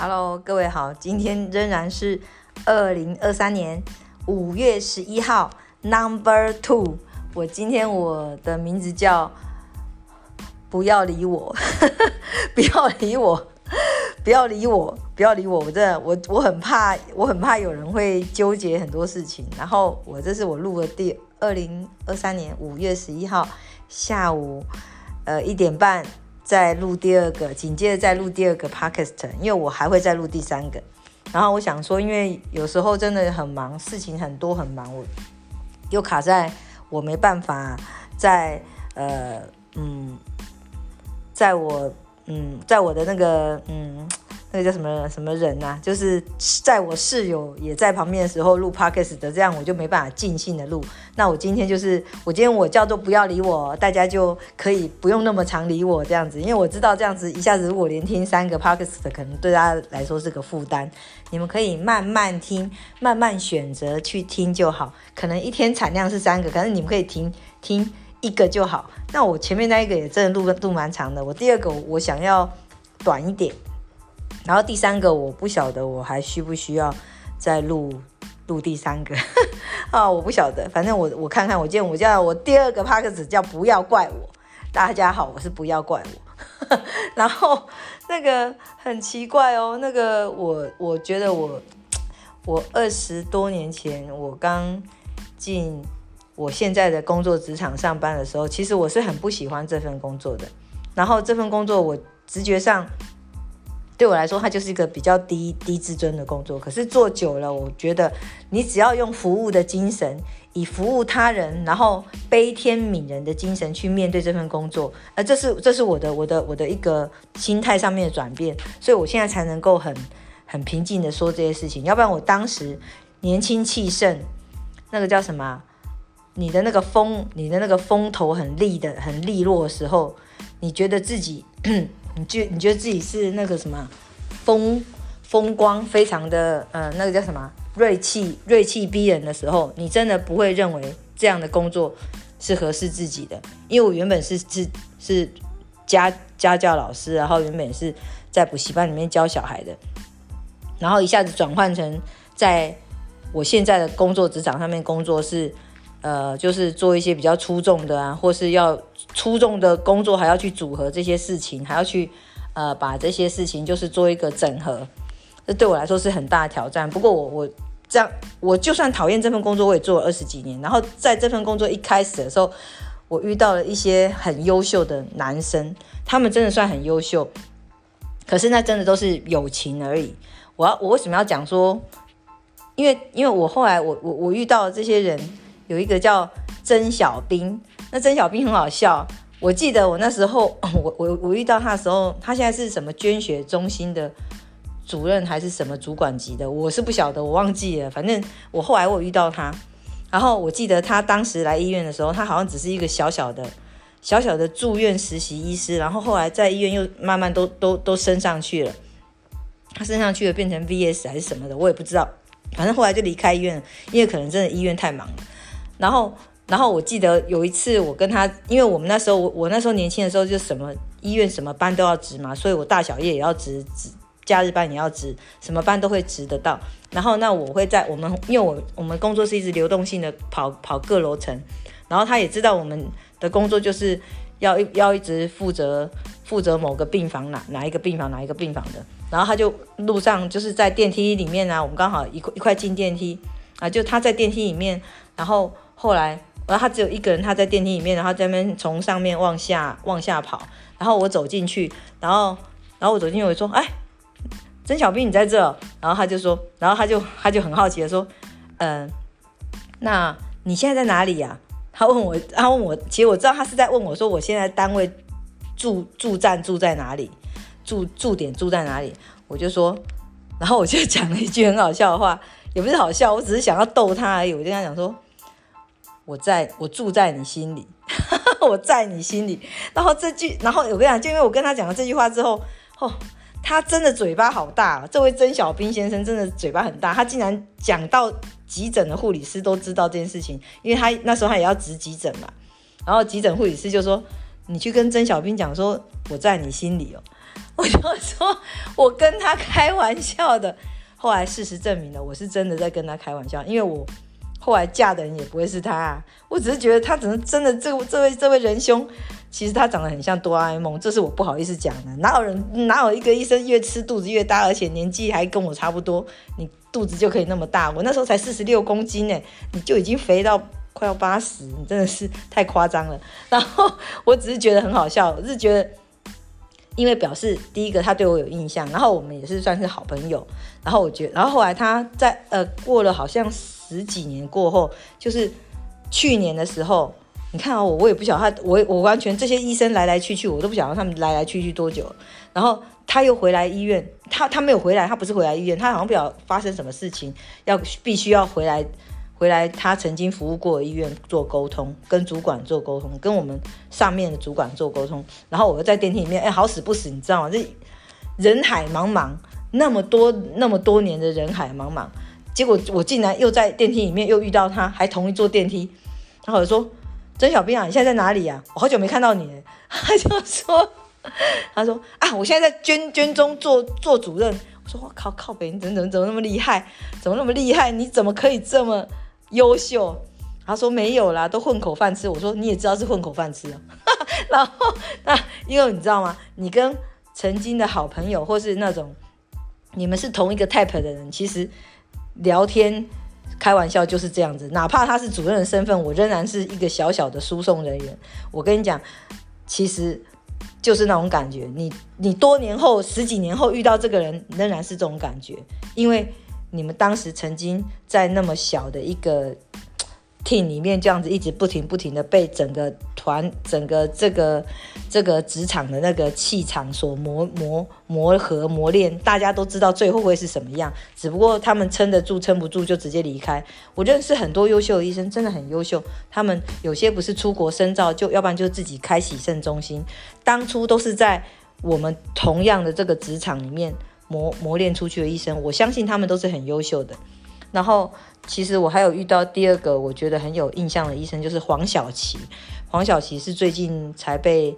Hello，各位好，今天仍然是二零二三年五月十一号，Number Two。我今天我的名字叫不要理我，不要理我，不要理我，不要理我。我真的，我我很怕，我很怕有人会纠结很多事情。然后我这是我录的第二零二三年五月十一号下午呃一点半。再录第二个，紧接着再录第二个 podcast，因为我还会再录第三个。然后我想说，因为有时候真的很忙，事情很多很忙，我又卡在我没办法在呃嗯，在我嗯在我的那个嗯。那个叫什么什么人呐？就是在我室友也在旁边的时候录 podcast 的，这样我就没办法尽兴的录。那我今天就是我今天我叫做不要理我，大家就可以不用那么常理我这样子，因为我知道这样子一下子如果连听三个 podcast 的，可能对大家来说是个负担。你们可以慢慢听，慢慢选择去听就好。可能一天产量是三个，可是你们可以听听一个就好。那我前面那一个也真的录录蛮长的，我第二个我想要短一点。然后第三个我不晓得我还需不需要再录录第三个 啊？我不晓得，反正我我看看，我见我叫我第二个 p a r k 叫不要怪我。大家好，我是不要怪我。然后那个很奇怪哦，那个我我觉得我我二十多年前我刚进我现在的工作职场上班的时候，其实我是很不喜欢这份工作的。然后这份工作我直觉上。对我来说，它就是一个比较低低自尊的工作。可是做久了，我觉得你只要用服务的精神，以服务他人，然后悲天悯人的精神去面对这份工作，呃，这是这是我的我的我的一个心态上面的转变。所以我现在才能够很很平静的说这些事情。要不然我当时年轻气盛，那个叫什么？你的那个风，你的那个风头很利的很利落的时候，你觉得自己。你觉你觉得自己是那个什么风风光非常的呃那个叫什么锐气锐气逼人的时候，你真的不会认为这样的工作是合适自己的。因为我原本是是是家家教老师，然后原本是在补习班里面教小孩的，然后一下子转换成在我现在的工作职场上面工作是。呃，就是做一些比较出众的啊，或是要出众的工作，还要去组合这些事情，还要去呃把这些事情就是做一个整合，这对我来说是很大的挑战。不过我我这样，我就算讨厌这份工作，我也做了二十几年。然后在这份工作一开始的时候，我遇到了一些很优秀的男生，他们真的算很优秀，可是那真的都是友情而已。我要我为什么要讲说？因为因为我后来我我我遇到这些人。有一个叫曾小兵，那曾小兵很好笑。我记得我那时候，我我我遇到他的时候，他现在是什么捐血中心的主任还是什么主管级的，我是不晓得，我忘记了。反正我后来我遇到他，然后我记得他当时来医院的时候，他好像只是一个小小的、小小的住院实习医师，然后后来在医院又慢慢都都都升上去了。他升上去了，变成 VS 还是什么的，我也不知道。反正后来就离开医院了，因为可能真的医院太忙了。然后，然后我记得有一次我跟他，因为我们那时候我我那时候年轻的时候就什么医院什么班都要值嘛，所以我大小夜也要值，值假日班也要值，什么班都会值得到。然后那我会在我们，因为我我们工作是一直流动性的跑跑各楼层，然后他也知道我们的工作就是要要一直负责负责某个病房哪哪一个病房哪一个病房的，然后他就路上就是在电梯里面啊，我们刚好一块一块进电梯啊，就他在电梯里面，然后。后来，然后他只有一个人，他在电梯里面，然后在那边从上面往下往下跑。然后我走进去，然后，然后我走进去，我就说：“哎，曾小兵，你在这？”然后他就说，然后他就他就很好奇的说：“嗯，那你现在在哪里呀？”他问我，他问我，其实我知道他是在问我说，我现在单位驻驻站住在哪里，驻驻点住在哪里？我就说，然后我就讲了一句很好笑的话，也不是好笑，我只是想要逗他而已。我就跟他讲说。我在我住在你心里，我在你心里。然后这句，然后我跟你讲，就因为我跟他讲了这句话之后，哦，他真的嘴巴好大。这位曾小兵先生真的嘴巴很大，他竟然讲到急诊的护理师都知道这件事情，因为他那时候他也要值急诊嘛。然后急诊护理师就说：“你去跟曾小兵讲说，我在你心里哦。我就说，我跟他开玩笑的。后来事实证明了，我是真的在跟他开玩笑，因为我后来嫁的人也不会是他。啊。我只是觉得他怎么真的这这位这位仁兄，其实他长得很像哆啦 A 梦，这是我不好意思讲的。哪有人哪有一个医生越吃肚子越大，而且年纪还跟我差不多，你肚子就可以那么大？我那时候才四十六公斤呢，你就已经肥到快要八十，你真的是太夸张了。然后我只是觉得很好笑，我是觉得。因为表示第一个他对我有印象，然后我们也是算是好朋友，然后我觉，然后后来他在呃过了好像十几年过后，就是去年的时候，你看啊，我我也不晓得他，我我完全这些医生来来去去，我都不晓得他们来来去去多久，然后他又回来医院，他他没有回来，他不是回来医院，他好像不晓得发生什么事情，要必须要回来。回来，他曾经服务过医院做沟通，跟主管做沟通，跟我们上面的主管做沟通。然后我又在电梯里面，哎，好死不死，你知道吗？这人海茫茫，那么多那么多年的人海茫茫，结果我竟然又在电梯里面又遇到他，还同一座电梯。然后我说：“曾小兵啊，你现在在哪里啊？我好久没看到你。”他就说：“ 他说啊，我现在在捐捐中做做主任。”我说：“我靠靠北，你怎怎怎么那么厉害？怎么那么厉害？你怎么可以这么？”优秀，他说没有啦，都混口饭吃。我说你也知道是混口饭吃啊。然后那因为你知道吗？你跟曾经的好朋友，或是那种你们是同一个 type 的人，其实聊天开玩笑就是这样子。哪怕他是主任的身份，我仍然是一个小小的输送人员。我跟你讲，其实就是那种感觉。你你多年后十几年后遇到这个人，仍然是这种感觉，因为。你们当时曾经在那么小的一个 T 里面，这样子一直不停不停的被整个团、整个这个这个职场的那个气场所磨磨磨合磨练，大家都知道最后会是什么样。只不过他们撑得住，撑不住就直接离开。我认识很多优秀的医生，真的很优秀。他们有些不是出国深造，就要不然就自己开洗肾中心。当初都是在我们同样的这个职场里面。磨磨练出去的医生，我相信他们都是很优秀的。然后，其实我还有遇到第二个我觉得很有印象的医生，就是黄小琪。黄小琪是最近才被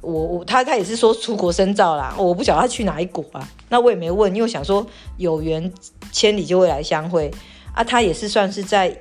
我我他他也是说出国深造啦，我不晓得他去哪一国啊。那我也没问，因为想说有缘千里就会来相会啊。他也是算是在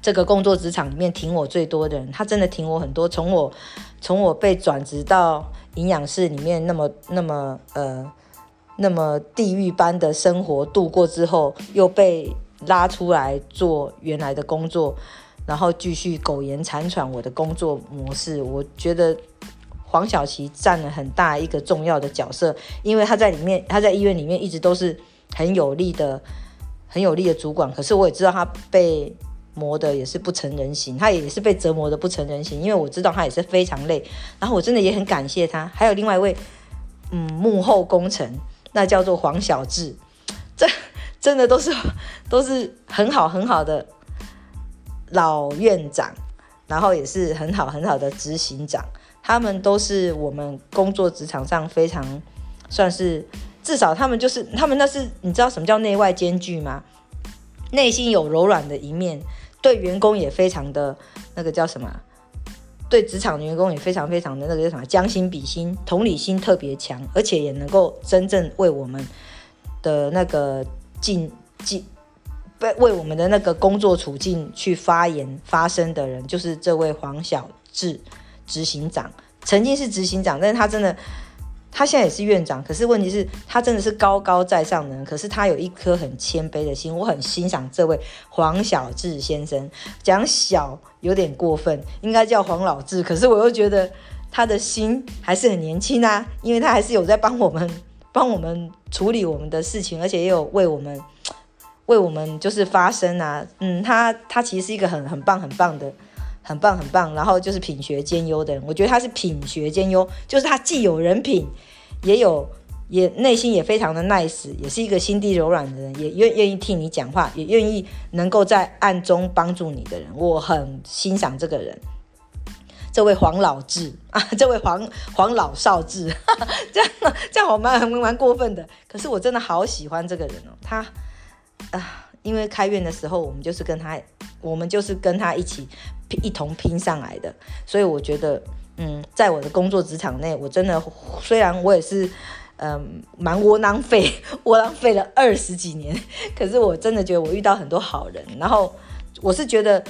这个工作职场里面挺我最多的人，他真的挺我很多。从我从我被转职到营养室里面那么那么呃。那么地狱般的生活度过之后，又被拉出来做原来的工作，然后继续苟延残喘我的工作模式。我觉得黄小琪占了很大一个重要的角色，因为他在里面，他在医院里面一直都是很有力的、很有力的主管。可是我也知道他被磨的也是不成人形，他也是被折磨的不成人形。因为我知道他也是非常累，然后我真的也很感谢他。还有另外一位，嗯，幕后功臣。那叫做黄小智，这真的都是 都是很好很好的老院长，然后也是很好很好的执行长，他们都是我们工作职场上非常算是至少他们就是他们那是你知道什么叫内外兼具吗？内心有柔软的一面，对员工也非常的那个叫什么？对职场的员工也非常非常的那个叫什么将心比心，同理心特别强，而且也能够真正为我们的那个进进被为我们的那个工作处境去发言发声的人，就是这位黄小智执行长，曾经是执行长，但是他真的。他现在也是院长，可是问题是，他真的是高高在上的人，可是他有一颗很谦卑的心，我很欣赏这位黄小智先生。讲小有点过分，应该叫黄老智，可是我又觉得他的心还是很年轻啊，因为他还是有在帮我们，帮我们处理我们的事情，而且也有为我们，为我们就是发声啊。嗯，他他其实是一个很很棒很棒的。很棒很棒，然后就是品学兼优的人，我觉得他是品学兼优，就是他既有人品，也有也内心也非常的 nice，也是一个心地柔软的人，也愿愿意替你讲话，也愿意能够在暗中帮助你的人，我很欣赏这个人。这位黄老志啊，这位黄黄老少志，这样这样我蛮蛮过分的，可是我真的好喜欢这个人哦，他啊，因为开院的时候我们就是跟他，我们就是跟他一起。一同拼上来的，所以我觉得嗯，在我的工作职场内，我真的虽然我也是，嗯，蛮窝囊废，窝囊废了二十几年，可是我真的觉得我遇到很多好人，然后我是觉得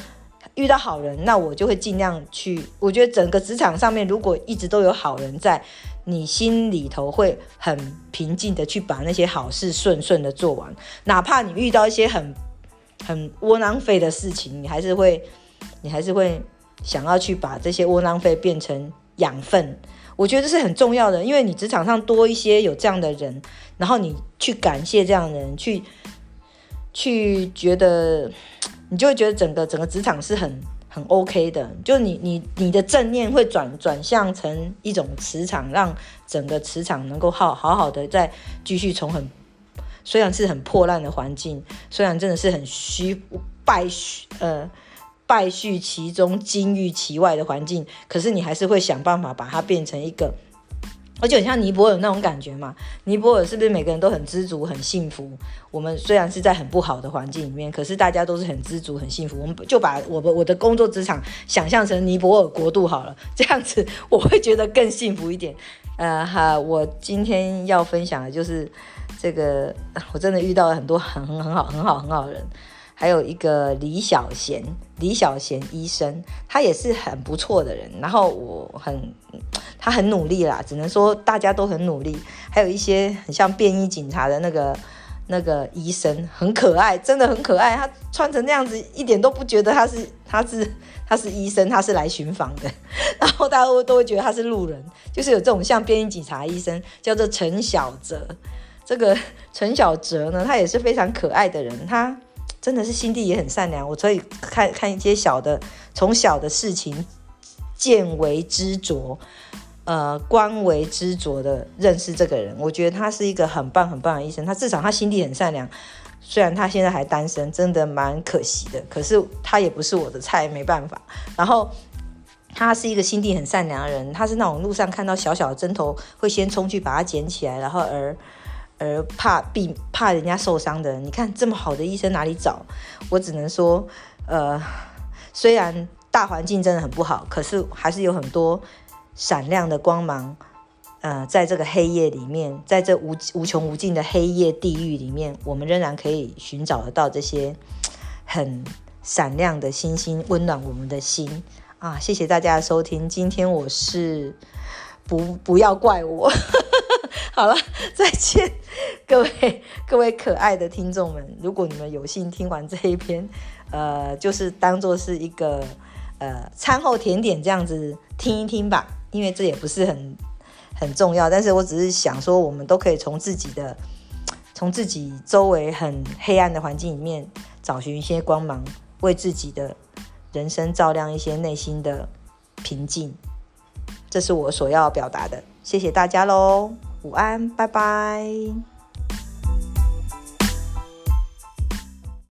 遇到好人，那我就会尽量去。我觉得整个职场上面，如果一直都有好人在，你心里头会很平静的去把那些好事顺顺的做完，哪怕你遇到一些很很窝囊废的事情，你还是会，你还是会。想要去把这些窝囊废变成养分，我觉得这是很重要的，因为你职场上多一些有这样的人，然后你去感谢这样的人，去去觉得，你就会觉得整个整个职场是很很 OK 的，就你你你的正念会转转向成一种磁场，让整个磁场能够好好好的再继续从很虽然是很破烂的环境，虽然真的是很虚败虚呃。败絮其中，金玉其外的环境，可是你还是会想办法把它变成一个，而且很像尼泊尔那种感觉嘛。尼泊尔是不是每个人都很知足、很幸福？我们虽然是在很不好的环境里面，可是大家都是很知足、很幸福。我们就把我的我的工作职场想象成尼泊尔国度好了，这样子我会觉得更幸福一点。呃哈，我今天要分享的就是这个，我真的遇到了很多很很很好、很好、很好的人。还有一个李小贤，李小贤医生，他也是很不错的人。然后我很，他很努力啦，只能说大家都很努力。还有一些很像便衣警察的那个那个医生，很可爱，真的很可爱。他穿成那样子，一点都不觉得他是他是他是医生，他是来巡访的。然后大家都都会觉得他是路人，就是有这种像便衣警察医生，叫做陈小哲。这个陈小哲呢，他也是非常可爱的人，他。真的是心地也很善良，我可以看看一些小的，从小的事情见为知着，呃，观为知着的认识这个人。我觉得他是一个很棒很棒的医生，他至少他心地很善良。虽然他现在还单身，真的蛮可惜的。可是他也不是我的菜，没办法。然后他是一个心地很善良的人，他是那种路上看到小小的针头会先冲去把它捡起来，然后而。而怕避怕人家受伤的，你看这么好的医生哪里找？我只能说，呃，虽然大环境真的很不好，可是还是有很多闪亮的光芒。呃，在这个黑夜里面，在这无无穷无尽的黑夜地狱里面，我们仍然可以寻找得到这些很闪亮的星星，温暖我们的心啊！谢谢大家的收听，今天我是不不要怪我。好了，再见，各位各位可爱的听众们。如果你们有幸听完这一篇，呃，就是当做是一个呃餐后甜点这样子听一听吧，因为这也不是很很重要。但是我只是想说，我们都可以从自己的从自己周围很黑暗的环境里面找寻一些光芒，为自己的人生照亮一些内心的平静。这是我所要表达的。谢谢大家喽。午安，拜拜。